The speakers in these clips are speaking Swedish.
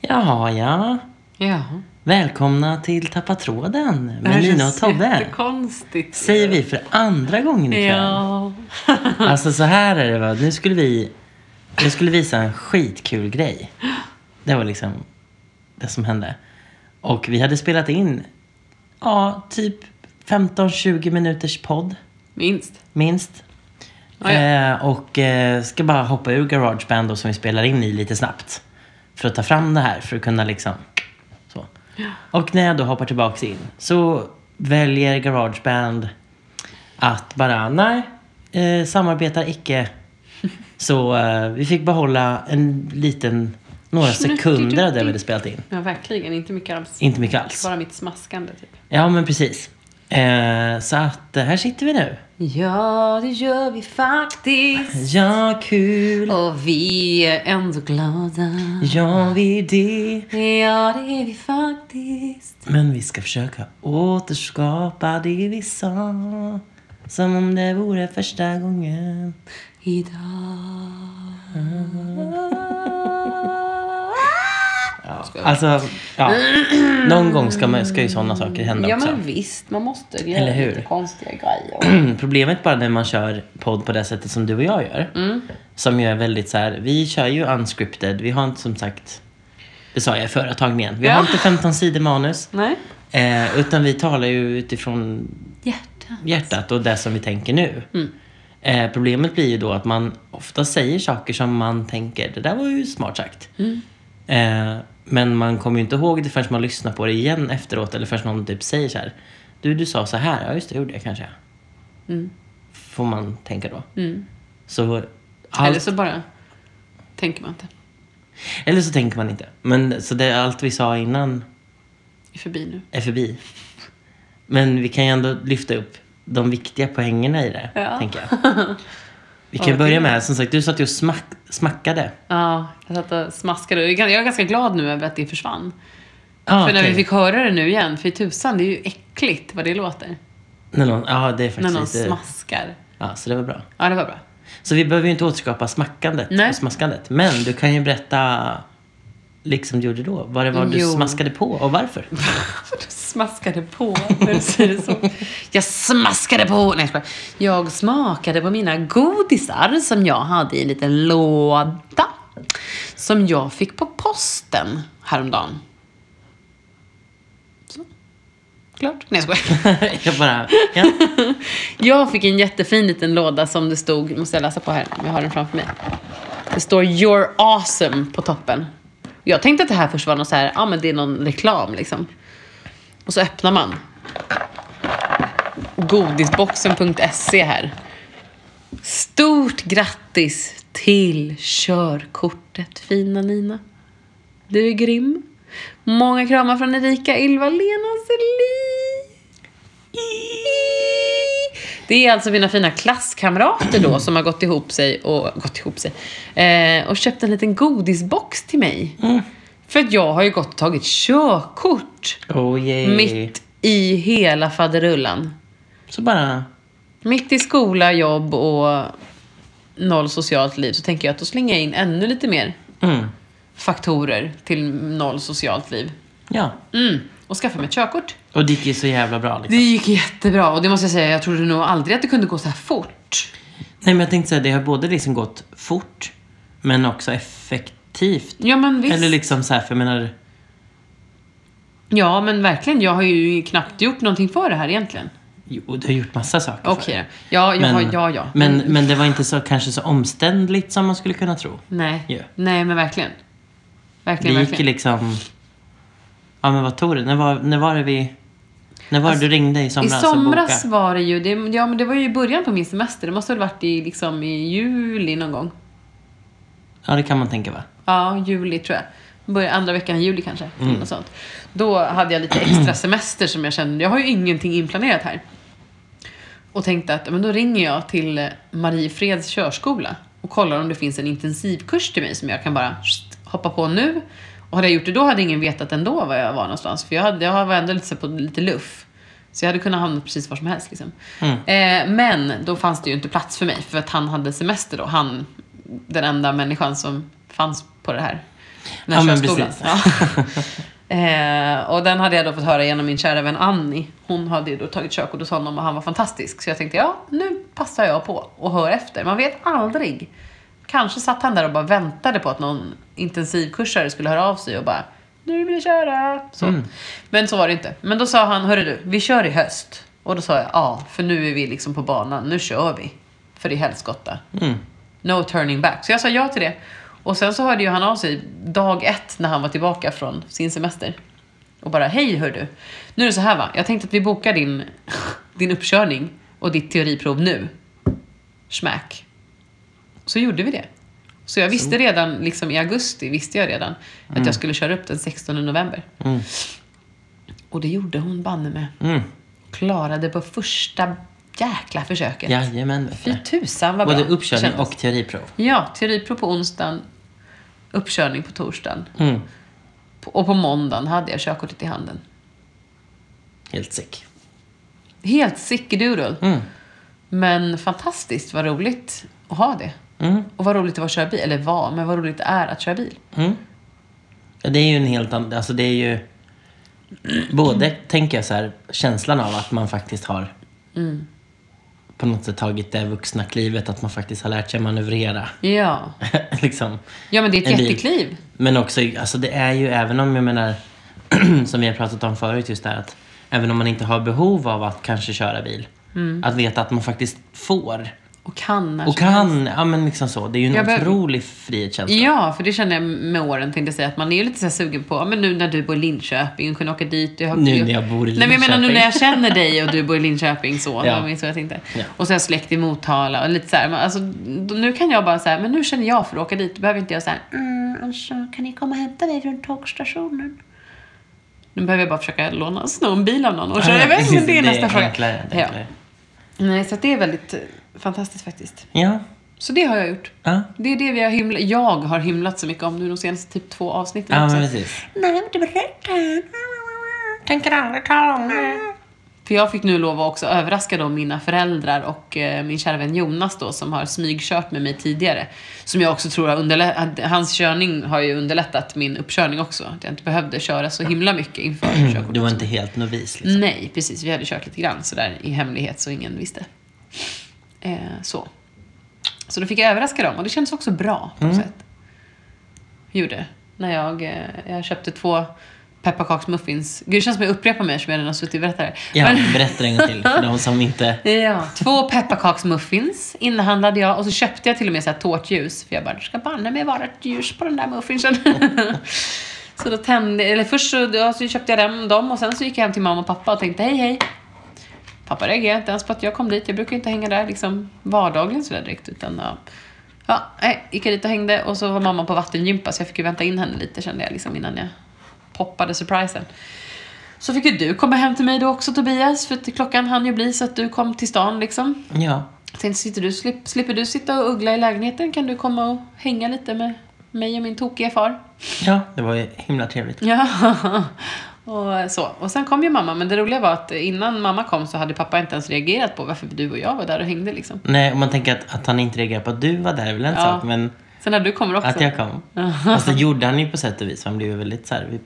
Jaha, ja. Ja. Välkomna till Tappa tråden med Nina och Tobbe. jättekonstigt. Säger vi för andra gången ikväll. Ja. Alltså så här är det va. Nu skulle vi jag skulle visa en skitkul grej. Det var liksom det som hände. Och vi hade spelat in, ja, typ 15-20 minuters podd. Minst. Minst. Ja, ja. Eh, och eh, ska bara hoppa ur Garageband då, som vi spelar in i lite snabbt. För att ta fram det här, för att kunna liksom... Så. Och när jag då hoppar tillbaks in så väljer Garageband att bara, nej, eh, samarbetar icke. Så eh, vi fick behålla en liten, några sekunder av det vi hade spelat in. Ja, verkligen. Inte mycket alls. Inte mycket alls. Bara mitt smaskande, typ. Ja, men precis. Eh, så att eh, här sitter vi nu. Ja, det gör vi faktiskt. Ja, kul. Och vi är ändå glada. Ja, vi är det. Ja, det är vi faktiskt. Men vi ska försöka återskapa det vi sa. Som om det vore första gången. Idag. Alltså, ja. Någon gång ska, man, ska ju sådana saker hända Ja, också. men visst. Man måste göra Eller hur? lite konstiga grejer. Problemet bara när man kör podd på det sättet som du och jag gör. Som ju är väldigt så här, vi kör ju unscripted. Vi har inte som sagt, det sa jag i förra tagningen. Vi har Ja. inte 15 sidor manus. Nej. Eh, utan vi talar ju utifrån Hjärta. hjärtat och det som vi tänker nu. Eh, problemet blir ju då att man ofta säger saker som man tänker, det där var ju smart sagt. Eh, men man kommer ju inte ihåg det förrän man lyssnar på det igen efteråt eller förrän någon typ säger så här. Du, du sa så här. Ja, just det, gjorde jag kanske. Får man tänka då. Så allt, Eller så bara tänker man inte. eller så tänker man inte. Men så det, allt vi sa innan är förbi nu. är förbi. Men vi kan ju ändå lyfta upp de viktiga poängerna i det, Ja. tänker jag. Vi kan börja med, som sagt, du satt ju och smack, smackade. Ja, jag satt och smaskade. Jag är ganska glad nu över att det försvann. Ah, för när vi fick höra det nu igen, för tusan, det är ju äckligt vad det låter. När någon, ja, det är När faktiskt någon lite... smaskar. Ja, så det var bra. Ja, det var bra. Så vi behöver ju inte återskapa smackandet Nej. och smaskandet. Men du kan ju berätta, liksom du gjorde då, vad det var du Jo. smaskade på och varför. Du smaskade på när du säger det så. Jag smaskade på! Nej, jag. Jag smakade på mina godisar som jag hade i en liten låda. Som jag fick på posten häromdagen. Så. Klart. Nej, jag skojar. jag bara, ja. Jag fick en jättefin liten låda som det stod, måste jag läsa på här, jag har den framför mig. Det står “You're awesome” på toppen. Jag tänkte att det här först var någon så här, ja men det är någon reklam liksom. Och så öppnar man. Godisboxen.se här. Stort grattis till körkortet fina Nina. Du är grym. Många kramar från Erika, Ylva, Lena och Det är alltså mina fina klasskamrater då som har gått ihop sig och, gått ihop sig, eh, och köpt en liten godisbox till mig. För att jag har ju gått och tagit körkort Oh, yay. mitt i hela faderullan. Så bara, Mitt i skola, jobb och noll socialt liv så tänker jag att då slänger jag in ännu lite mer mm, faktorer till noll socialt liv. ja. Mm. Och skaffa mig ett körkort. Och det gick ju så jävla bra liksom. Det gick jättebra och det måste jag säga, jag trodde nog aldrig att det kunde gå så här fort. Nej men jag tänkte säga, det har både liksom gått fort, men också effektivt. Ja men visst. Eller liksom så här, för jag menar, Ja men verkligen, jag har ju knappt gjort någonting för det här egentligen. jo, du har gjort massa saker Okej då. Ja, har, ja, ja. Men, men det var inte så, kanske så omständligt som man skulle kunna tro. Nej. Ja. Nej men verkligen. Det Verkligen, gick verkligen. liksom... Ja men vad tog det? När var, när var det vi... När var det du ringde i Alltså, I somras somras och var det ju, det, ja men det var ju i början på min semester. Det måste väl varit i, liksom, i juli någon gång. Ja det kan man tänka va? Ja, juli tror jag. Början, andra veckan i juli kanske. Mm. Något sånt. Då hade jag lite extra semester som jag kände, jag har ju ingenting inplanerat här. Och tänkte att men då ringer jag till eh, Mariefreds körskola och kollar om det finns en intensivkurs till mig som jag kan bara hoppa på nu. Och hade jag gjort det då hade ingen vetat ändå var jag var någonstans. För jag, hade, jag var ändå lite på lite luff. Så jag hade kunnat hamna precis var som helst. Liksom. Eh, men då fanns det ju inte plats för mig för att han hade semester då. Han, den enda människan som fanns på det här Den här Ja, men precis. Ja. eh, och den hade jag då fått höra genom min kära vän Annie. Hon hade ju då tagit körkort hos honom och han var fantastisk. Så jag tänkte, ja, nu passar jag på och hör efter. Man vet aldrig. Kanske satt han där och bara väntade på att någon intensivkursare skulle höra av sig och bara, nu vill jag köra. Så. Mm. Men så var det inte. Men då sa han, hörru du, vi kör i höst. Och då sa jag, ja, för nu är vi liksom på banan. Nu kör vi. För är helskotta. Mm. No turning back. Så jag sa ja till det. Och sen så hörde ju han av sig dag ett när han var tillbaka från sin semester. Och bara, hej hör du. Nu är det så här va, jag tänkte att vi bokar din, din uppkörning och ditt teoriprov nu. Smack. Så gjorde vi det. Så jag visste redan, liksom i augusti, visste jag redan att jag skulle köra upp den 16 november. Mm. Och det gjorde hon banne med. Mm. Klarade på första jäkla försöket. Jajamän. Fy tusan vad bra. Både uppkörning och teoriprov. Ja, teoriprov på onsdagen, uppkörning på torsdagen. Mm. Och på måndagen hade jag körkortet i handen. Helt sick. Helt sickedoodle. Mm. Men fantastiskt vad roligt att ha det. Mm. Och vad roligt det var att köra bil. Eller vad, men vad roligt det är att köra bil. Mm. Ja, Det är ju en helt annan... Alltså det är ju... Både, tänker jag så här, känslan av att man faktiskt har Mm. på något sätt tagit det vuxna klivet, att man faktiskt har lärt sig manövrera. Ja. liksom. ja, men det är ett bil. jättekliv. Men också, alltså det är ju även om jag menar, som vi har pratat om förut just det här, att även om man inte har behov av att kanske köra bil, Mm. att veta att man faktiskt får Och kan och kan, ja men liksom så. Det är ju en Jag otrolig frihetskänsla. Ja, för det känner jag med åren tänkte jag säga att man är ju lite så sugen på, men nu när du bor i Linköping, kunna åka dit. Jag har, Nu när jag bor i Nej men jag menar nu Linköping. när jag känner dig och du bor i Linköping så. Ja. Så jag tänkte. Ja. Och så har jag släkt i Motala och lite så här. men Alltså, nu kan jag bara säga, men nu känner jag för att åka dit. Då behöver inte jag här, mm, och så kan ni komma och hämta mig från tågstationen. Nu behöver jag bara försöka låna, sno en bil av någon och köra iväg. Men det är nästa fråga. Enklare, är Ja. enklare. Nej, så det är väldigt fantastiskt faktiskt. Ja. Så det har jag gjort. Ja, Det är det vi har himla, jag har himlat så mycket om nu de senaste typ två avsnitten ja också. men precis. Nej, men inte berätta. Tänker aldrig tala om det. För jag fick nu lov att också överraska då mina föräldrar och eh, min kära vän Jonas då som har smygkört med mig tidigare. Som jag också tror har underlättat, hans körning har ju underlättat min uppkörning också. Att jag inte behövde köra så himla mycket inför körkortet. Du var inte helt novis liksom. Nej, precis. Vi hade kört lite grann sådär i hemlighet så ingen visste. Eh, så. Så då fick jag överraska dem och det kändes också bra på något Mm. sätt. Gjorde. När jag, eh, jag köpte två pepparkaksmuffins. Gud, det känns som jag upprepar mig som jag redan har suttit och berättat det. Ja, Men- berätta en gång till för de som inte... Ja, två pepparkaksmuffins inhandlade jag och så köpte jag till och med så här tårtljus. För jag bara, det ska banne mig vara ett ljus på den där muffinsen. så då tände, eller först så, ja, så köpte jag dem, dem och sen så gick jag hem till mamma och pappa och tänkte hej hej. Pappa reagerade inte ens på att jag kom dit. Jag brukar inte hänga där liksom vardagligen sådär direkt. Utan, ja, ja, nej, gick jag dit och hängde och så var mamma på vattengympa så jag fick ju vänta in henne lite kände jag liksom innan jag poppade surprisen. Så fick ju du komma hem till mig då också Tobias, för att klockan hann ju bli så att du kom till stan liksom. Ja. Tänkte, sitter du, slip, slipper du sitta och uggla i lägenheten kan du komma och hänga lite med mig och min tokiga far. Ja, det var ju himla trevligt. Ja, och så. Och sen kom ju mamma, men det roliga var att innan mamma kom så hade pappa inte ens reagerat på varför du och jag var där och hängde liksom. Nej, om man tänker att, att han inte reagerar på att du var där är väl en Ja. sak, men Sen när du kommer också. att jag kom. Fast det gjorde han ju på sätt och vis. Han blev ju väldigt så här, vi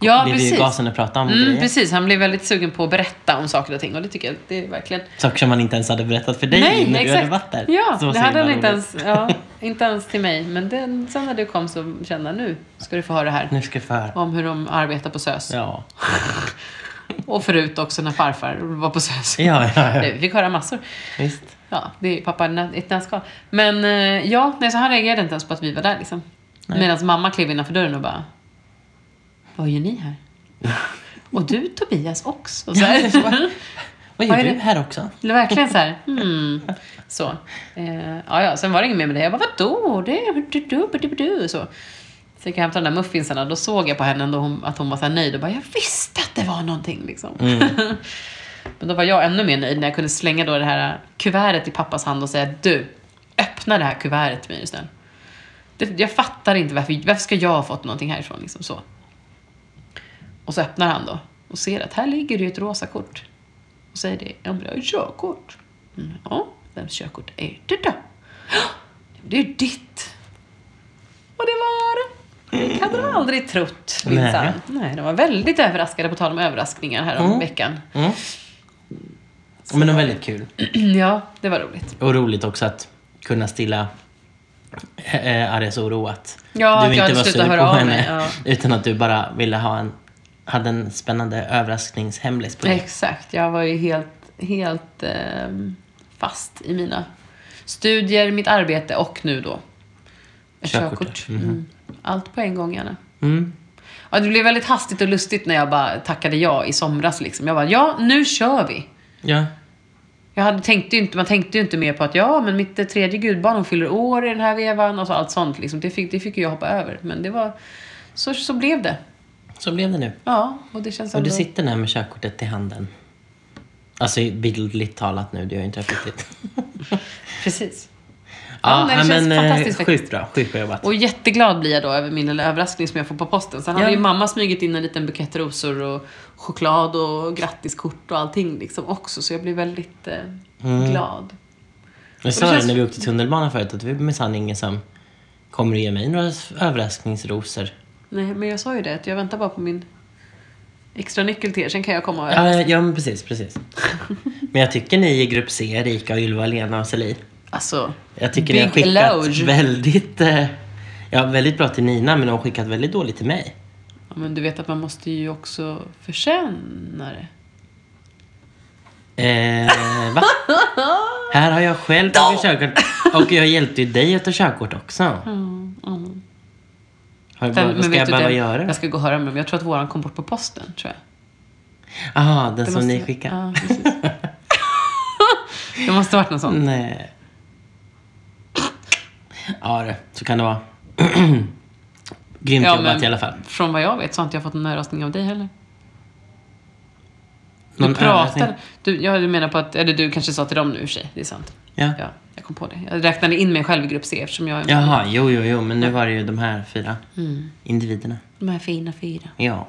Ja, blev ju precis. gasen att prata om Mm, grejer. precis, han blev väldigt sugen på att berätta om saker och ting och det tycker jag det är verkligen Saker som han inte ens hade berättat för dig Nej, när du exakt. hade varit där. Ja, Så det hade han inte ens, ja, inte ens till mig. Men den, sen när du kom så kände jag nu ska du få höra det här. Nu ska få höra. Om hur de arbetar på SÖS. Ja. Och förut också när farfar var på SÖS. Ja, ja, ja. Vi fick höra massor. Visst. Ja, det är pappa i ett nötskal. Men eh, ja, nej, så han reagerade inte ens på att vi var där liksom. Medan mamma klev innanför dörren och bara Vad gör ni här? Och du Tobias också. Så här. Vad gör du det? här också? Det var verkligen så här, hmm. Så. Eh, ja, ja, sen var det inget mer med det. Jag bara, vadå? Det är du, du, du, du. Så. Så gick jag hämtade de där muffinsarna då såg jag på henne ändå hon, att hon var så här nöjd och bara, jag visste att det var någonting liksom. Men då var jag ännu mer nöjd när jag kunde slänga då det här kuvertet i pappas hand och säga, du, öppna det här kuvertet till mig du snäll. Det, jag fattar inte varför, varför ska jag ha fått någonting härifrån liksom så. Och så öppnar han då och ser att här ligger det ju ett rosa kort. Och säger det, det är ett körkort. Mm, ja, vems körkort är det då? "Ja, Det är ditt. Och det var det. Det hade de aldrig trott, Nej. minsann. Nej, de var väldigt överraskade, på tal om överraskningar här om Mm. veckan. Mm. Men det var väldigt kul. Ja, det var roligt. Och roligt också att kunna stilla eh, Ares oro att Ja, du jag inte var sur på henne. mig, ja. Utan att du bara ville ha en, hade en spännande överraskningshemlis på dig. Exakt, jag var ju helt, helt ehm, fast i mina studier, mitt arbete och nu då ett Körkortet. körkort. Mhm. Mm. Allt på en gång gärna. Mm. Ja, det blev väldigt hastigt och lustigt när jag bara tackade ja i somras. Liksom. Jag bara, ja, nu kör vi. Ja. Jag hade, tänkte inte, man tänkte ju inte mer på att ja, men mitt eh, tredje gudbarn hon fyller år i den här vevan och så allt sånt. Liksom. Det, fick, det fick jag hoppa över. Men det var, så, så blev det. Så blev det nu. Ja, och det känns Och du ändå... sitter där med körkortet i handen. Alltså bildligt talat nu, du har ju inte riktigt. Precis. Ja, nej, det känns men eh, fantastiskt faktiskt. sjukt bra. Sjukt bra jobbat. Och jätteglad blir jag då över min lilla överraskning som jag får på posten. Sen Ja. hade ju mamma smugit in en liten bukett rosor och choklad och grattiskort och allting liksom också. Så jag blir väldigt eh, Mm. glad. Jag det sa det känns- när vi åkte tunnelbana förut, att det är minsann ingen som kommer att ge mig några överraskningsrosor. Nej, men jag sa ju det, att jag väntar bara på min extra nyckel till er. Sen kan jag komma och Ja, ja men precis, precis. Men jag tycker ni i grupp C, Erika, Ylva, Lena och Celine, Alltså, jag tycker ni har big skickat eloge. väldigt, eh, ja, väldigt bra till Nina, men de har skickat väldigt dåligt till mig. Ja, men du vet att man måste ju också förtjäna det. Eh, va? Här har jag själv tagit körkort och jag hjälpte ju dig att ta körkort också. Mm, mm. Har, vad ska jag behöva göra? Jag ska gå och höra med dem. Jag tror att våran kom bort på posten, tror jag. Jaha, den Det som ni skickade? Ja, precis. det måste ha varit något sånt. Nej. Ja, det, så kan det vara. Grymt Ja, jobbat i alla fall. Från vad jag vet så har inte jag fått någon överraskning av dig heller. Du pratade... Du, ja, du menar på att... Eller du kanske sa till dem nu i och för sig. Det är sant. Ja. Ja, jag kom på det. Jag räknade in mig själv i grupp C eftersom jag är Jaha, jo, jo, jo, men nu var det ju de här fyra Mm. individerna. De här fina fyra. Ja.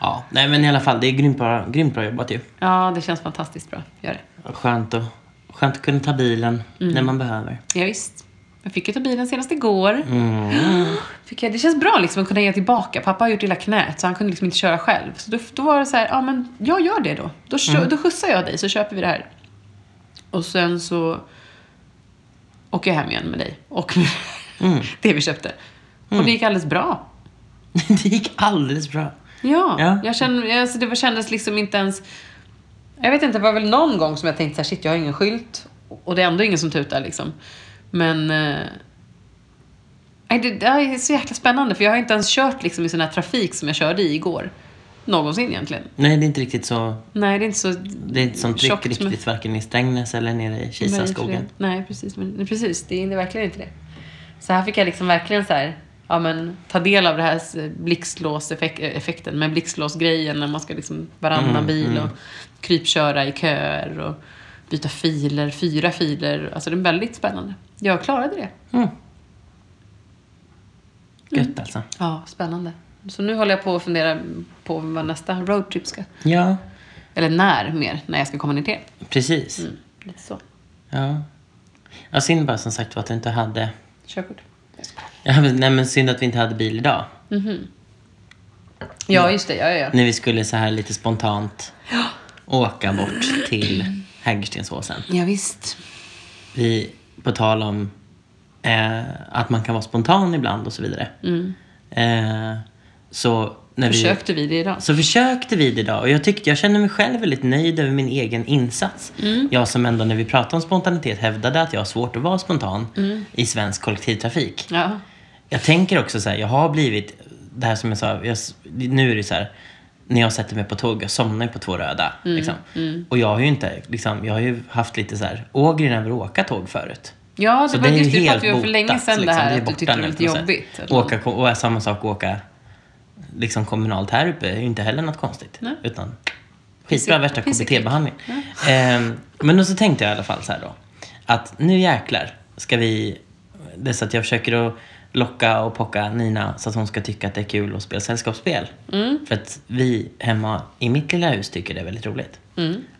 Ja, nej men i alla fall, det är grymt bra, grymt bra jobbat ju. Ja, det känns fantastiskt bra. Gör det. Skönt att, skönt att kunna ta bilen Mm. när man behöver. Ja, visst. Jag fick ju ta bilen senast igår. Mm. Fick jag, det känns bra liksom att kunna ge tillbaka. Pappa har gjort illa knät så han kunde liksom inte köra själv. Så då, då var det så här, ja men jag gör det då. Då, kö, Mm. då skjutsar jag dig så köper vi det här. Och sen så åker jag hem igen med dig. Och med Mm. det vi köpte. Och det gick alldeles bra. Det gick alldeles bra. Ja, Ja. Jag kände, alltså det var, kändes liksom inte ens... Jag vet inte, det var väl någon gång som jag tänkte så här, shit jag har ingen skylt. Och det är ändå ingen som tutar liksom. Men... Eh, det, det är så jäkla spännande för jag har inte ens kört liksom i sån här trafik som jag körde i igår. Någonsin egentligen. Nej, det är inte riktigt så. Nej, det är inte så... Det är inte sånt tryck tjockt med- riktigt, varken i Strängnäs eller nere i Kisaskogen. Nej, precis. Men, precis. Det är verkligen inte det. Så här fick jag liksom verkligen så här, ja, men, ta del av det här s- blixtlåseffekten med blixtlåsgrejen när man ska liksom varannan Mm, bil mm. och krypköra i köer och byta filer, fyra filer. Alltså det är väldigt spännande. Jag klarade det. Mm. Gött alltså. Ja, spännande. Så nu håller jag på att fundera på vad nästa roadtrip ska... Ja, Eller när mer, när jag ska komma ner till precis. Mm, lite så. Ja. ja, synd bara som sagt var att du inte hade... Körkort. Ja, men, nej, men synd att vi inte hade bil idag. Ja, just det. Ja, ja, ja. När vi skulle så här lite spontant åka bort till Hägerstensåsen. Ja, visst. Vi, på tal om eh, att man kan vara spontan ibland och så vidare. Mm. Eh, så när vi, Försökte vi det idag? så försökte vi det idag och jag tyckte jag kände mig själv väldigt nöjd över min egen insats. Mm. Jag som ändå när vi pratade om spontanitet hävdade att jag har svårt att vara spontan Mm. i svensk kollektivtrafik. Ja. Jag tänker också så här, jag har blivit, det här som jag sa, jag, nu är det så här, när jag sätter mig på tåg, jag somnar på två röda. Mm, Liksom. Och jag har ju inte, liksom, jag har ju haft lite så här, ågren över att åka tåg förut. Ja, det Så var det just det helt pratade vi om för länge sedan det liksom. här är att du tyckte det var lite jobbigt. Åka, och samma sak åka liksom kommunalt här uppe är ju inte heller något konstigt. Nej. Utan skitbra värsta det KBT-behandling. Ehm, men då så tänkte jag i alla fall så här då. Att nu jäklar ska vi... Det är så att jag försöker att locka och pocka Nina så att hon ska tycka att det är kul att spela sällskapsspel. Mm. För att vi hemma i mitt lilla hus tycker det är väldigt roligt.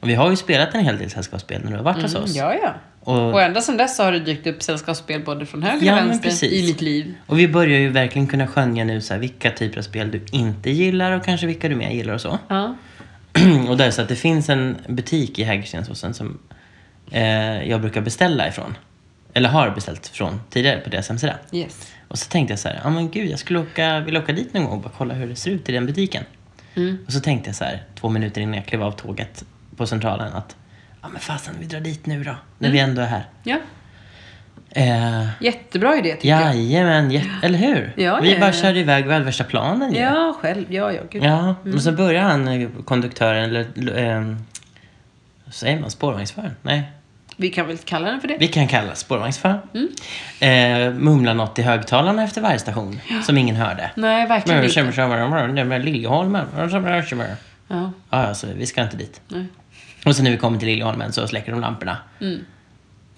Och vi har ju spelat en hel del sällskapsspel när du har varit hos oss. Mm, Ja, ja. Och, Och ända sedan dess så har det dykt upp sällskapsspel både från höger Ja, och vänster i mitt liv. och vi börjar ju verkligen kunna skönja nu så här, vilka typer av spel du inte gillar och kanske vilka du mer gillar och så. Ja. och där så att det finns en butik i Hägerstensåsen som eh, jag brukar beställa ifrån. Eller har beställt från tidigare på deras hemsida. Yes. Och så tänkte jag så här, ja men gud jag skulle åka, vilja åka dit någon gång och bara kolla hur det ser ut i den butiken. Mm. Och så tänkte jag så här, två minuter innan jag klev av tåget på Centralen att, ja men fasen vi drar dit nu då, när vi ändå är här. Ja. Eh, Jättebra idé tycker jag. jajamän, jä- eller hur? Ja, vi bara körde iväg väl värsta planen ju. Ja, själv. Ja, ja. Gud. Ja, och så börjar han, eh, konduktören, eller eh, säger man, spårvagnsföraren? Nej, Vi kan väl kalla den för det? vi kan kalla spårvagnsföraren. Mm. Eh, mumla något i högtalarna efter varje station, som ingen hörde. Nej, verkligen Men inte. Liljeholmen. Ja, Ja, alltså, vi ska inte dit. nej. Och sen när vi kommer till Liljeholmen så släcker de lamporna. Mm.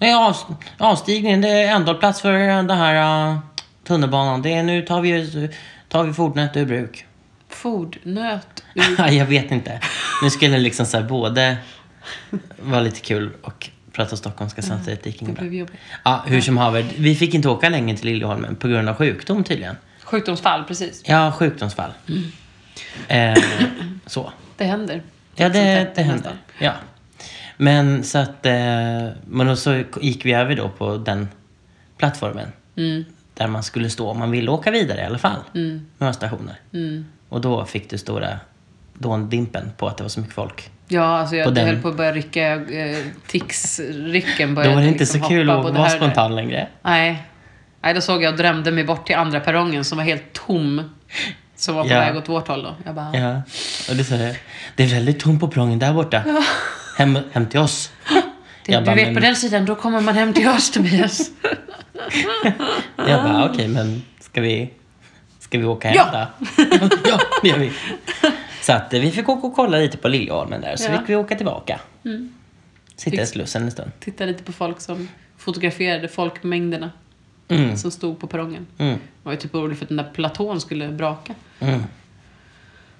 Av, avstigningen, det är ändhållplats för den här uh, tunnelbanan. Det är, nu tar vi, tar vi fordonet ur bruk. Fordnöt. jag vet inte. Nu skulle det liksom så här både vara lite kul och prata stockholmska samtidigt. Det gick Det inget bra. Ja, hur som haver. Vi fick inte åka länge till Liljeholmen på grund av sjukdom tydligen. Sjukdomsfall, precis. Ja, sjukdomsfall. Eh, så. Det händer. Ja, det, det nästan. hände. Ja. Men så att... Eh, men då så gick vi över då på den plattformen. Mm, Där man skulle stå om man ville åka vidare i alla fall. mm, Några stationer. mm. Och då fick du stora dåndimpen på att det var så mycket folk. Ja, alltså På jag den- höll på att börja rycka, eh, tics-rycken Då började var det inte liksom så kul att vara spontan längre. Nej. Nej, då såg jag och drömde mig bort till andra perrongen som var helt tom. Som var på Ja. väg åt vårt håll då. Jag bara, Ja. Och det, sa det, det är väldigt tomt på prången där borta. Hem, hem till oss. det, Jag du bara, vet men- på den sidan, då kommer man hem till oss Tobias. Jag bara, okej, men ska vi, ska vi åka hem Ja. då? ja, det gör vi. Så att eh, vi fick åka och kolla lite på Liljeholmen där, så Ja. fick vi åka tillbaka. Sitta i Slussen en stund. Titta lite på folk som fotograferade folkmängderna Mm. som stod på perrongen. Mm. Jag var ju typ orolig för att den där platån skulle braka. Mm.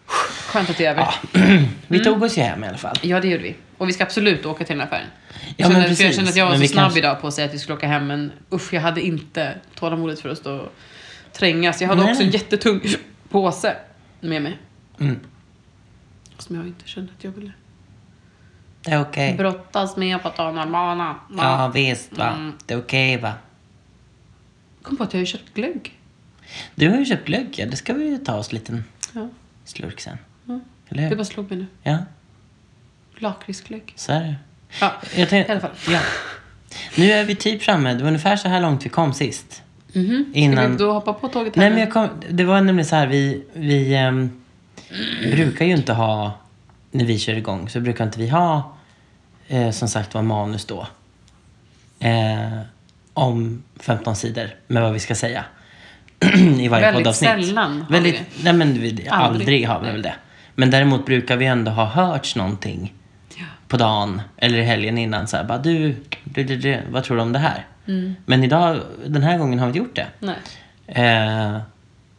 Skönt att det är över. Ja. Vi tog oss ju hem i alla fall. Ja, det gjorde vi. Och vi ska absolut åka till den här affären. Ja, Jag, men kände, för jag precis. kände att jag var så snabb kanske- idag på att säga att vi skulle åka hem, men usch, jag hade inte tålamodet för att stå och trängas. Jag hade Nej. också en jättetung påse med mig. Mm. Som jag inte kände att jag ville Det är okej. brottas med på tunnelbanan. Ja, visst va. Mm. Det är okej va. kom på att jag har ju köpt glögg. Du har ju köpt glögg, ja. Det ska vi ju ta oss en liten Ja, slurk sen. Ja. Eller det hur? bara slog mig nu. Ja, Lakritsglögg. så är det. Ja, Jag tänkte, i alla fall. Ja. Nu är vi typ framme. Det var ungefär så här långt vi kom sist. Mhm. Ska Innan- vi då hoppa på tåget här Nej, nu? men jag kom, det var nämligen så här, vi, vi ehm, brukar ju inte ha, när vi kör igång, så brukar inte vi ha, eh, som sagt var, manus då. Eh, om 15 sidor med vad vi ska säga. I varje Väldigt poddavsnitt. sällan har vi Väldigt, det. nej men vi, aldrig, Aldrig. har vi väl det. Men däremot brukar vi ändå ha hört någonting Ja. på dagen eller i helgen innan. Så här, bara, du, du, du, du, vad tror du om det här? Mm. Men idag, den här gången har vi inte gjort det. Nej. Eh,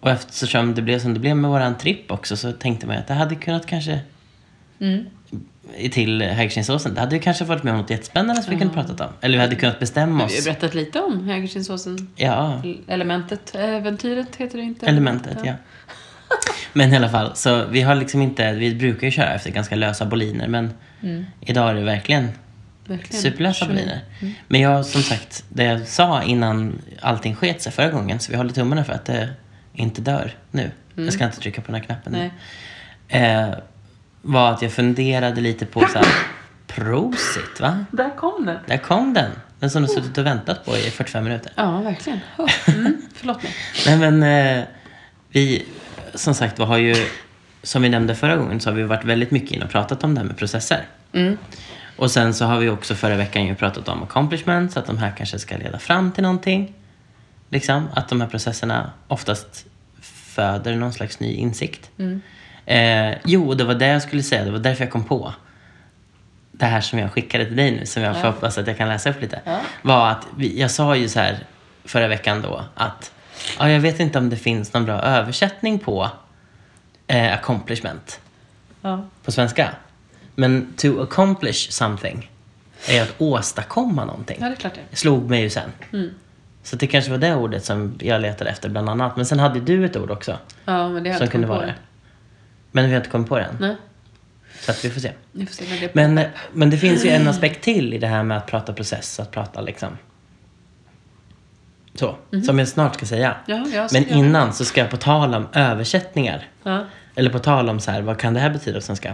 och eftersom det blev som det blev med våran tripp också så tänkte man att det hade kunnat kanske Mm. till Hägerstensåsen. Det hade ju kanske varit med om något jättespännande som vi kunde pratat om. Eller vi hade kunnat bestämma Vi har ju oss. berättat lite om Hägerstensåsen. Ja, Elementet, äventyret heter det inte? elementet ja. Men i alla fall, så vi har liksom inte, vi brukar ju köra efter ganska lösa boliner men Mm. idag är det verkligen Verkligen. superlösa boliner. Men jag, som sagt, det jag sa innan allting sket sig förra gången, så vi håller tummarna för att det inte dör nu. Jag ska inte trycka på den här knappen nu. Eh, var att jag funderade lite på så här, prosit va? Där kom den. Där kom den. Den som du suttit och väntat på i 45 minuter. Ja, verkligen. Oh, Mm. Förlåt mig. Nej men eh, vi, som sagt var har ju, som vi nämnde förra gången, så har vi varit väldigt mycket inne och pratat om det här med processer. Mm. Och sen så har vi också förra veckan ju pratat om accomplishments, att de här kanske ska leda fram till någonting. Liksom, att de här processerna oftast föder någon slags ny insikt. Mm. Eh, jo, det var det jag skulle säga. Det var därför jag kom på det här som jag skickade till dig nu, som jag Ja. hoppas att jag kan läsa upp lite. Ja. Var att vi, jag sa ju så här förra veckan då att Ja, jag vet inte om det finns någon bra översättning på eh, accomplishment Ja. på svenska. Men to accomplish something är att åstadkomma någonting. ja, det är klart det. slog mig ju sen. Mm. Så det kanske var det ordet som jag letade efter bland annat. Men sen hade du ett ord också Ja, men det har jag som kunde vara det. Men vi har inte kommit på det än. Nej, Så att vi får se. vi får se när det Men, men det finns ju en aspekt till i det här med att prata process, att prata liksom så, som jag snart ska säga. Ja, ja, Men innan så ska jag på tal om översättningar, Ja. eller på tal om så här, vad kan det här betyda på svenska?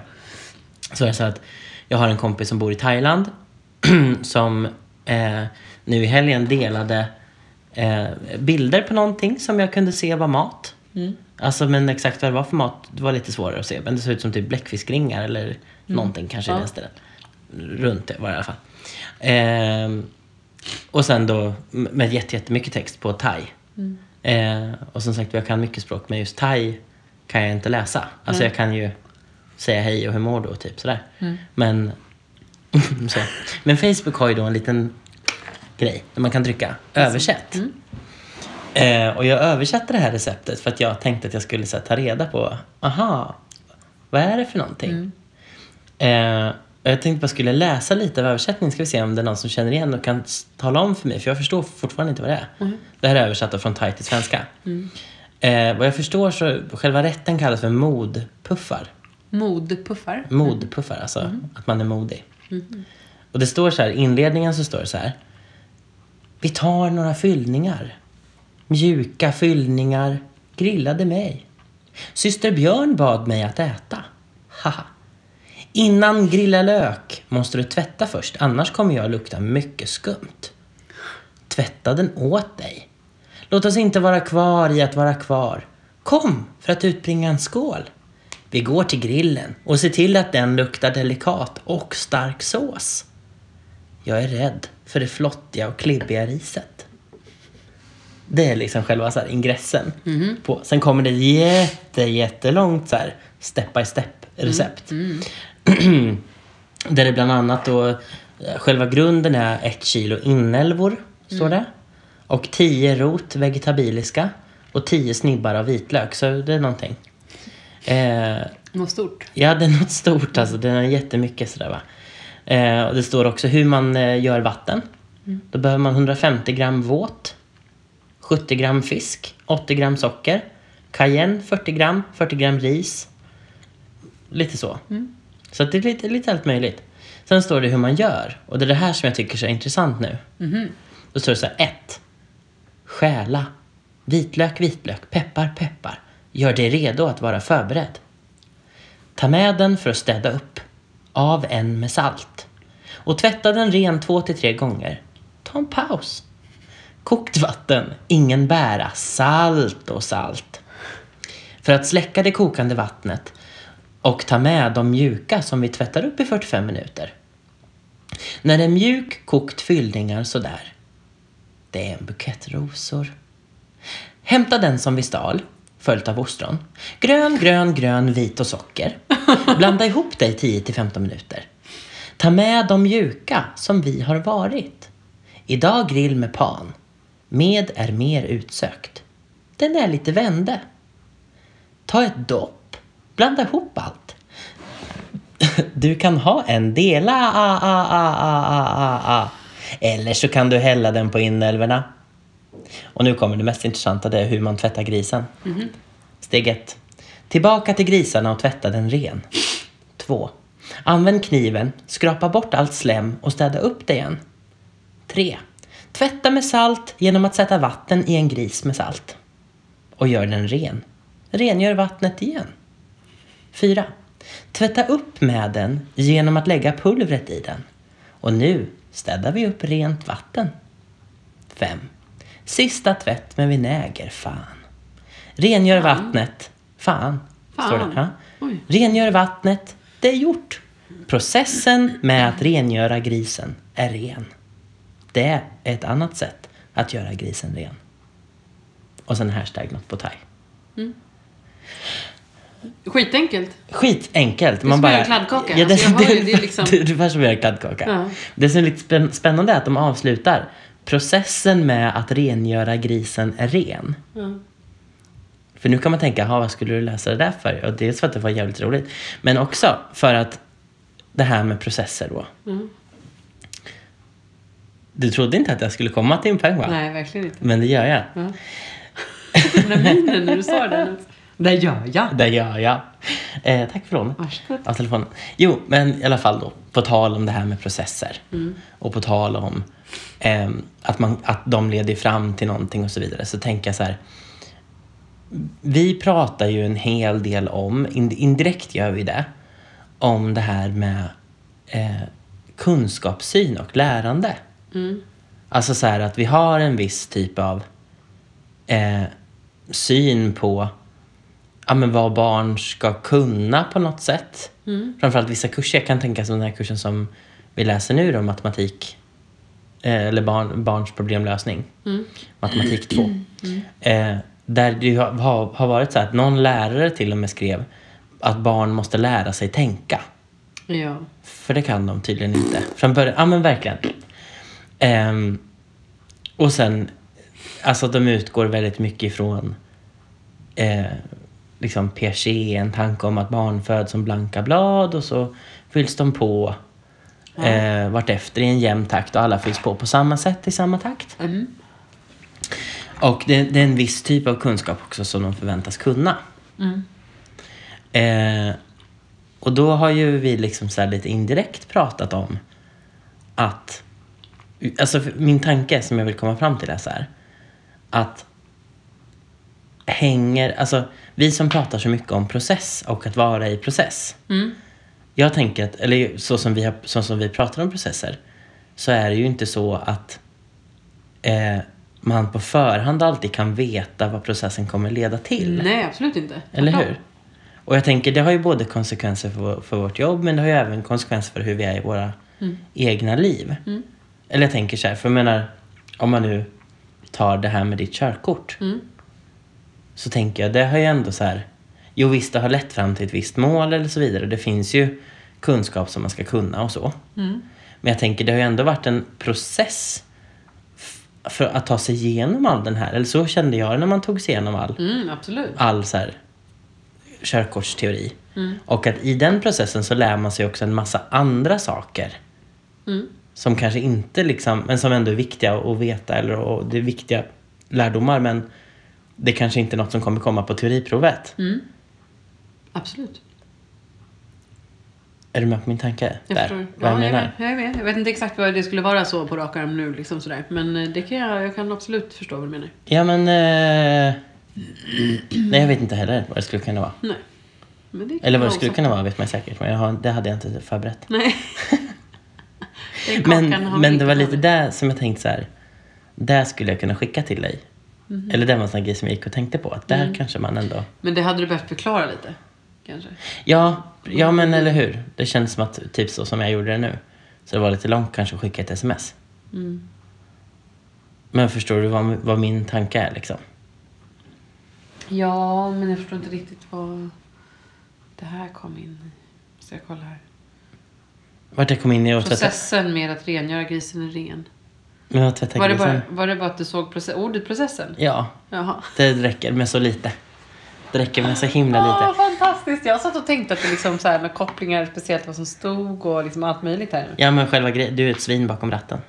Så det så att jag har en kompis som bor i Thailand som eh, nu i helgen delade eh, bilder på någonting som jag kunde se var mat. Mm. Alltså men exakt vad det var för mat, det var lite svårare att se. Men det såg ut som typ bläckfiskringar eller någonting kanske i Ja. den stilen. Runt det var det i alla fall. Ehm, och sen då med jätte- jättemycket text på thai. Eh, och som sagt, jag kan mycket språk, men just thai kan jag inte läsa. Alltså jag kan ju säga hej och hur mår du och typ sådär. Men, så. men Facebook har ju då en liten grej där man kan trycka översätt. Eh, och jag översatte det här receptet för att jag tänkte att jag skulle så här, ta reda på, aha, vad är det för någonting? Eh, jag tänkte att jag skulle läsa lite av översättningen, ska vi se om det är någon som känner igen och kan tala om för mig, för jag förstår fortfarande inte vad det är. Det här är översatt från thai till svenska. Eh, vad jag förstår så, själva rätten kallas för modpuffar. Modpuffar. Modpuffar, alltså att man är modig. Och det står så här, i inledningen så står det så här. Vi tar några fyllningar. Mjuka fyllningar. Grillade mig. Syster Björn bad mig att äta. Haha. Innan grilla lök måste du tvätta först, annars kommer jag lukta mycket skumt. Tvätta den åt dig. Låt oss inte vara kvar i att vara kvar. Kom för att utbringa en skål. Vi går till grillen och ser till att den luktar delikat och stark sås. Jag är rädd för det flottiga och klibbiga riset. Det är liksom själva så här ingressen. På. Sen kommer det jätte, jättelångt så här step by step recept. Där det bland annat då, eh, själva grunden är ett kilo inälvor, står det. Och tio rot vegetabiliska. Och tio snibbar av vitlök, så det är någonting. Eh, Något stort. Ja, det är något stort alltså. Det är jättemycket sådär va. Eh, och det står också hur man eh, gör vatten. Då behöver man 150 gram våt, 70 gram fisk, 80 gram socker, cayenne 40 gram, 40 gram ris. Lite så. Så att det är lite, lite allt möjligt. Sen står det hur man gör. Och det är det här som jag tycker är så intressant nu. Då står det så här, 1. Stjäla. Vitlök, vitlök, peppar, peppar. Gör dig redo att vara förberedd. Ta med den för att städa upp. Av en med salt. Och tvätta den ren två till tre gånger. Ta en paus. Kokt vatten, ingen bära, salt och salt. För att släcka det kokande vattnet och ta med de mjuka som vi tvättar upp i 45 minuter. När det är mjuk, kokt fyllningar sådär. Det är en bukett rosor. Hämta den som vi stal, följt av ostron. Grön, grön, grön, vit och socker. Blanda ihop det i 10-15 minuter. Ta med de mjuka som vi har varit. Idag grill med pan. Med är mer utsökt. Den är lite vände. Ta ett dopp. Blanda ihop allt. Du kan ha en dela a, a, a, a, a, a. Eller så kan du hälla den på inälvorna. Och nu kommer det mest intressanta, det är hur man tvättar grisen. Steg ett. Tillbaka till grisarna och tvätta den ren. Två. Använd kniven, skrapa bort allt slem och städa upp det igen. 3. Tvätta med salt genom att sätta vatten i en gris med salt. Och gör den ren. Rengör vattnet igen. 4. Tvätta upp med den genom att lägga pulvret i den. Och nu städar vi upp rent vatten. 5. Sista tvätt med vinäger, fan. Rengör vattnet. Fan, står det. Fan. Ja. Rengör vattnet. Det är gjort. Processen med att rengöra grisen är ren. Det är ett annat sätt att göra grisen ren. Och sen hashtag något på thai. Skitenkelt. Skitenkelt. är som att göra kladdkaka. Ja, det, Alltså, det, det är liksom- det är ungefär som att göra kladdkaka. Ja. Det som är lite spänn- spännande är att de avslutar processen med att rengöra grisen är ren. Mm. För nu kan man tänka, "Jaha, vad skulle du läsa det där för? Och dels för att det var jävligt roligt, men också för att det här med processer då. Mm. Du trodde inte att jag skulle komma till en poäng va? Nej, verkligen inte. Men det gör jag. Ja. Den minen när du sa det. Det gör jag. Det gör jag. Eh, tack för lånet Varsågod. av telefonen. Jo, men i alla fall då. På tal om det här med processer. Och på tal om ehm, att, man, att de leder fram till någonting och så vidare. Så tänker jag så här. Vi pratar ju en hel del om, in- indirekt gör vi det, om det här med eh, kunskapssyn och lärande. Mm. Alltså så här att vi har en viss typ av eh, syn på ja, men vad barn ska kunna på något sätt. Mm. Framförallt vissa kurser. Jag kan tänka som den här kursen som vi läser nu då, matematik. Eh, eller barn, barns problemlösning. Mm. Matematik 2. Eh, där det har, har, varit så att någon lärare till och med skrev att barn måste lära sig tänka. Ja. För det kan de tydligen inte. Från början, ja men verkligen. Ehm, och sen, alltså de utgår väldigt mycket ifrån eh, liksom Piaget, en tanke om att barn föds som blanka blad och så fylls de på eh, vartefter i en jämn takt och alla fylls på på samma sätt i samma takt. Mm. Och det, det är en viss typ av kunskap också som de förväntas kunna. Mm. Eh, och då har ju vi liksom så här lite indirekt pratat om att... Alltså min tanke som jag vill komma fram till är så här. Att hänger... Alltså vi som pratar så mycket om process och att vara i process. Mm. Jag tänker att, eller så som vi, har, så som vi pratar om processer, så är det ju inte så att eh, man på förhand alltid kan veta vad processen kommer leda till. Nej, absolut inte. Eller hur? Och jag tänker, det har ju både konsekvenser för, för vårt jobb, men det har ju även konsekvenser för hur vi är i våra egna liv. Mm. Eller jag tänker så här, för jag menar, om man nu tar det här med ditt körkort. Mm. Så tänker jag, det har ju ändå så här, jo visst det har lett fram till ett visst mål eller så vidare. Det finns ju kunskap som man ska kunna och så. Mm. Men jag tänker, det har ju ändå varit en process för att ta sig igenom all den här. Eller så kände jag när man tog sig igenom all Mm, absolut. all så här, körkortsteori. Mm. Och att i den processen så lär man sig också en massa andra saker. Mm. Som kanske inte liksom, men som ändå är viktiga att veta. Eller, och det är viktiga lärdomar men det kanske inte är något som kommer komma på teoriprovet. Mm. Absolut. Är du med på min tanke? Jag där? förstår. Vad jag ja, menar? Jag, jag, vet. jag vet inte exakt vad det skulle vara så på rak arm nu. Liksom sådär. Men eh, det kan jag, jag kan absolut förstå vad du menar. Ja men... Eh, nej jag vet inte heller vad det skulle kunna vara. Nej. Det Eller vad det skulle kunna vara vet man säkert. Men jag har, det hade jag inte förberett. Nej. Men, men det var lite där som jag tänkte så här. Där skulle jag kunna skicka till dig. Mhm. Eller det var en sån grej som jag gick och tänkte på. Att Mm. där kanske man ändå... Men det hade du behövt förklara lite. Kanske. Ja, ja men eller hur. Det kändes som att typ så som jag gjorde det nu. Så det var lite långt kanske att skicka ett sms. Mm. Men förstår du vad, vad min tanke är liksom? Ja, men jag förstår inte riktigt vad det här kom in i. Ska jag kolla här. Vart jag kom in i tvätta... Processen med att rengöra grisen är ren. Men att tvätta Var det, grisen? bara, var det bara att du såg process, ordet processen? Ja, Jaha. det räcker med så lite. Det räcker med så himla lite. fantastiskt! Jag satt och tänkte att det liksom så här med kopplingar, speciellt vad som stod och liksom allt möjligt här. Ja men själva grejen, du är ett svin bakom ratten.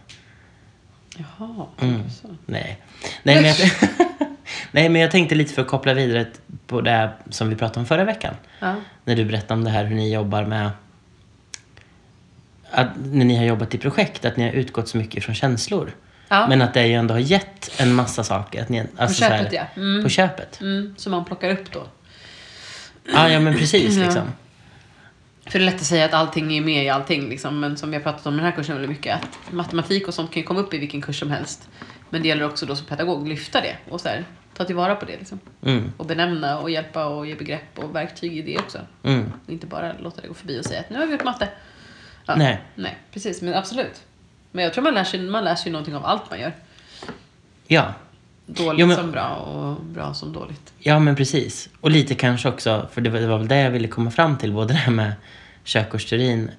Jaha, Mm. så. Nej. Nej men, jag, nej men jag tänkte lite för att koppla vidare på det här som vi pratade om förra veckan. Ja. När du berättade om det här hur ni jobbar med... Att när ni har jobbat i projekt, att ni har utgått så mycket från känslor. Ja. Men att det ju ändå har gett en massa saker. Att ni, alltså så köpet, ja. Mm. På köpet. Mm, som man plockar upp då. Ja, ja men precis Ja. liksom. För det är lätt att säga att allting är med i allting, liksom, men som vi har pratat om i den här kursen väldigt mycket, att matematik och sånt kan ju komma upp i vilken kurs som helst. Men det gäller också då som pedagog, lyfta det och så här, ta tillvara på det. Liksom. Mm, Och benämna och hjälpa och ge begrepp och verktyg i det också. mm. Inte bara låta det gå förbi och säga att nu har vi gjort matte. Ja, Nej. Nej, precis. Men absolut. Men jag tror man lär sig, man lär sig någonting av allt man gör. Ja. Dåligt Jo, men- som bra och bra som dåligt. ja, men precis. Och lite kanske också, för det var, det var väl det jag ville komma fram till, både det här med körkortsteorin.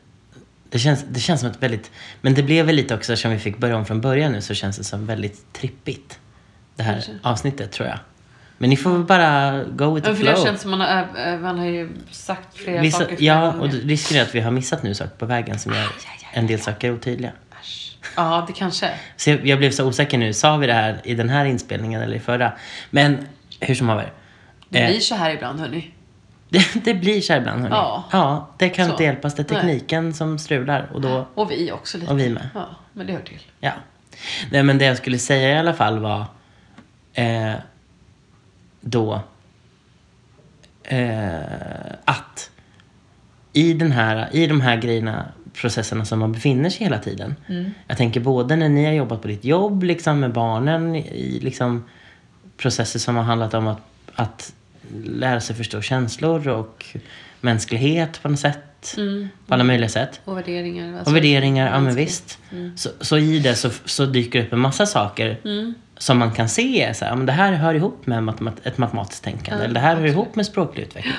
Det känns, det känns som ett väldigt... Men det blev väl lite också, som vi fick börja om från början nu, så känns det som väldigt trippigt. Det här Kanske. avsnittet, tror jag. Men ni får väl bara go with the för det flow. känns som man har, man har ju sagt flera Vissa, saker flera ja, gånger. och risken är att vi har missat nu saker på vägen som gör en del saker otydliga. Äsch. Ja, det kanske. Så jag, jag blev så osäker nu. Sa vi det här i den här inspelningen eller i förra? Men hur som haver. Det Eh, blir så här ibland, hörni. det, det blir så här ibland, hörni. Ja. ja det kan Så. inte hjälpas. Det är tekniken som strular. Och då, Och vi också lite. Och vi med. Ja, men det hör till. ja. Nej, men det jag skulle säga i alla fall var eh, då eh, att i, den här, i de här grejerna, processerna som man befinner sig hela tiden. Jag tänker både när ni har jobbat på ditt jobb liksom med barnen i liksom, processer som har handlat om att, att lära sig förstå känslor och mänsklighet på något sätt. På alla möjliga sätt. Och värderingar. alltså. Och värderingar, ja men visst. Så, så i det så, så dyker det upp en massa saker som man kan se. Så här, men det här hör ihop med matemat- ett matematiskt tänkande. Ja, eller det här hör absolut. ihop med språklig utveckling.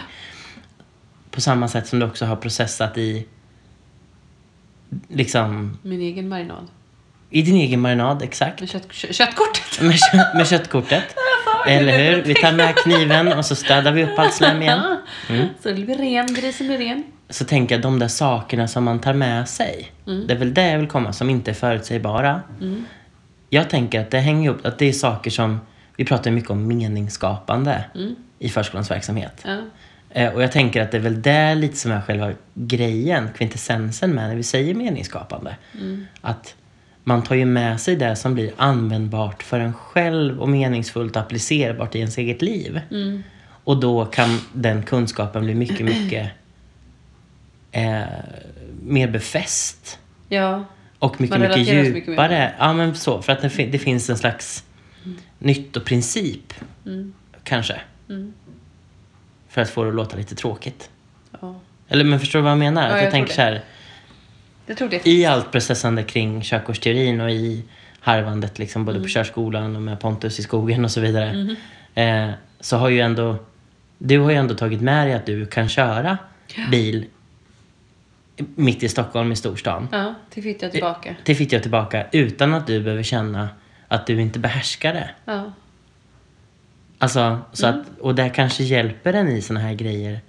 På samma sätt som du också har processat i liksom Min egen marinad. i din egen marinad, exakt. Med kött, kö, köttkortet. Med, kö- med köttkortet. Eller hur? Vi tar med kniven och så städar vi upp allt slem igen. Mm. Så det blir ren, grisen blir ren. Så tänker jag de där sakerna som man tar med sig. Det är väl det jag vill komma, som inte är förutsägbara. Jag tänker att det hänger ihop, att det är saker som, vi pratar mycket om meningsskapande i förskolans verksamhet. Ja. Eh, Och jag tänker att det är väl det lite som är själva grejen, kvintessensen med när vi säger meningsskapande. Att man tar ju med sig det som blir användbart för en själv och meningsfullt och applicerbart i ens eget liv. Och då kan den kunskapen bli mycket, mycket eh, mer befäst. ja. Och mycket, Man mycket så mycket mer. djupare. Ja, men så. För att det, det finns en slags nyttoprincip. Kanske. För att få det att låta lite tråkigt. ja. Eller men förstår du vad jag menar? Ja, att jag, jag tänker så här. I allt processande kring körkortsteorin och i harvandet liksom, både Mm. på körskolan och med Pontus i skogen och så vidare. Mm-hmm. Eh, så har ju ändå, du har ju ändå tagit med dig att du kan köra bil mitt i Stockholm i storstan. Ja, till fitta tillbaka. Till Fittja tillbaka utan att du behöver känna att du inte behärskar det. Ja. Alltså, så Mm. att, och det kanske hjälper en i såna här grejer.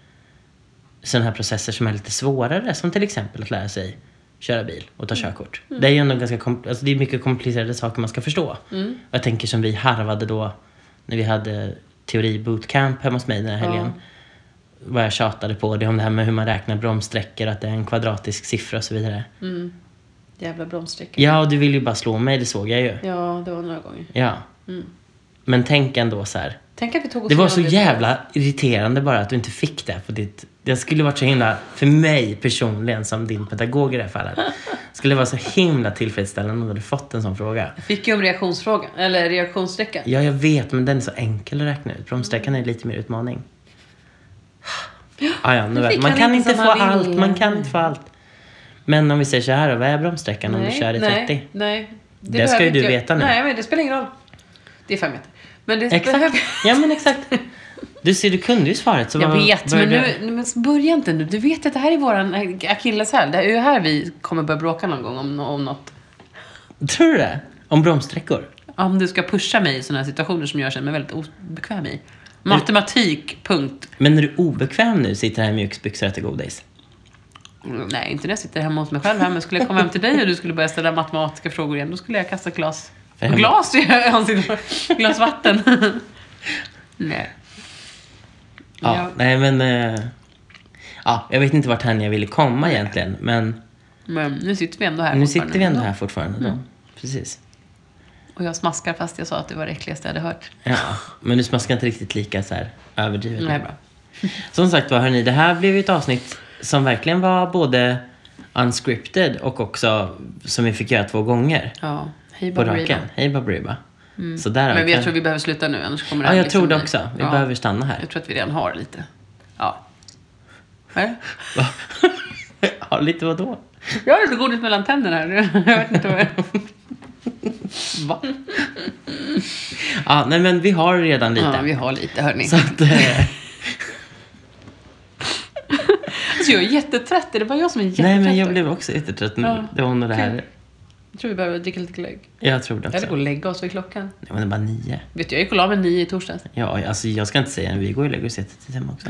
Såna här processer som är lite svårare. Som till exempel att lära sig köra bil och ta Mm. körkort. Det är ju ändå ganska alltså det är mycket komplicerade saker man ska förstå. Mm. Och jag tänker som vi harvade då när vi hade teori bootcamp hemma hos mig den här helgen. Vad jag tjatade på det om det här med hur man räknar bromssträckor, att det är en kvadratisk siffra och så vidare. Mm. Jävla bromssträckor. Ja, och du vill ju bara slå mig, det såg jag ju. Ja, det var några gånger. Ja. Men tänk ändå så här. Tänk att vi tog oss Det var så jävla irriterande bara att du inte fick det på ditt... Det skulle varit så himla, för mig personligen som din pedagog i det här fallet, skulle vara så himla tillfredsställande om du hade fått en sån fråga. Jag fick ju om reaktionsfrågan, eller reaktionssträckan. Ja, jag vet, men den är så enkel att räkna ut. Bromssträckan är lite mer utmaning. Ah, ja, nu vet. Man kan inte få allt, man kan inte få allt. Men om vi säger så här då, vad är bromssträckan om du kör i 30? Nej, nej. Det ska ju du veta nu. Nej, men det spelar ingen roll. Det är fem meter. Men det Exakt. behöver... Ja, men exakt. Du ser, du kunde ju svaret. Så Jag vet, men nu, men börja inte nu. Du vet att det här är våran akilleshäl. Det är ju här vi kommer börja bråka någon gång om, om något. Tror du det? Om bromssträckor? Om du ska pusha mig i sådana här situationer som jag känner mig väldigt obekväm i. Matematik, punkt. Men är du obekväm nu, sitter här i mjukisbyxor och äter godis? Mm, Nej, inte när jag sitter hemma hos mig själv här. Men skulle jag komma hem till dig och du skulle börja ställa matematiska frågor igen, då skulle jag kasta glas. För Glas i ansiktet. Glas vatten. Nej. Ja, Ja. nej men... eh, ja, jag vet inte vart hän jag ville komma egentligen, men Men nu sitter vi ändå här nu sitter vi ändå här fortfarande. Mm. Precis. Och jag smaskar fast jag sa att det var det äckligaste jag hade hört. Ja, men du smaskar inte riktigt lika så här överdrivet. Nej, bra. Som sagt var, hörni, det här blev ju ett avsnitt som verkligen var både unscripted och också som vi fick göra två gånger Ja, hej på raken. Hej Baberiba. Så där Mm. Men jag kan- tror vi behöver sluta nu, annars kommer det Ja, jag liksom tror det också. Vi Ja, behöver stanna här. Jag tror att vi redan har lite. Ja. Vad ja, lite vadå? Jag har lite godis mellan tänderna här. Jag vet inte vad är. Va? Ja, nej men vi har redan lite. Ja, vi har lite hörni. Så att... eh, ju jättetrött. Är det bara jag som är jättetrött? Nej, men jag blev också jättetrött nu. Ja, Det var nog det här. Jag tror vi behöver dricka lite glögg. Jag tror det Eller gå också. och lägga oss vid klockan. Ja, men det är bara nio. Vet du, jag gick och la mig nio i torsdags. Ja, alltså jag ska inte säga vi går och lägger oss jättetidigt hemma också.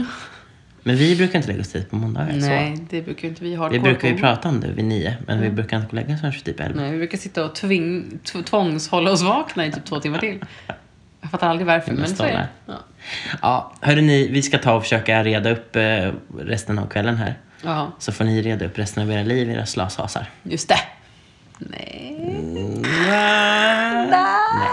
Men vi brukar inte lägga oss tidigt på måndagar. Nej, Så. det brukar inte vi ha. Vi brukar ju prata om det vid nio, men vi brukar inte gå och lägga oss förrän typ elva. Nej, vi brukar sitta och tving, tv- tvångshålla oss vakna i typ två timmar till. Jag fattar aldrig varför, men så är det. Ja. Ja, hörru ni, vi ska ta och försöka reda upp eh, resten av kvällen här. ja, Så får ni reda upp resten av era liv, era slashasar. just det. Nej. Nej.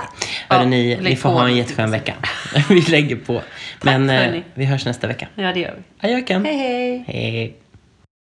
Hörru Ja, ni, ni får på. ha en jätteskön vecka. vi lägger på. Men eh, hörni. vi hörs nästa vecka. Ja, det gör vi. Adjöken. Hej, hej. Hej.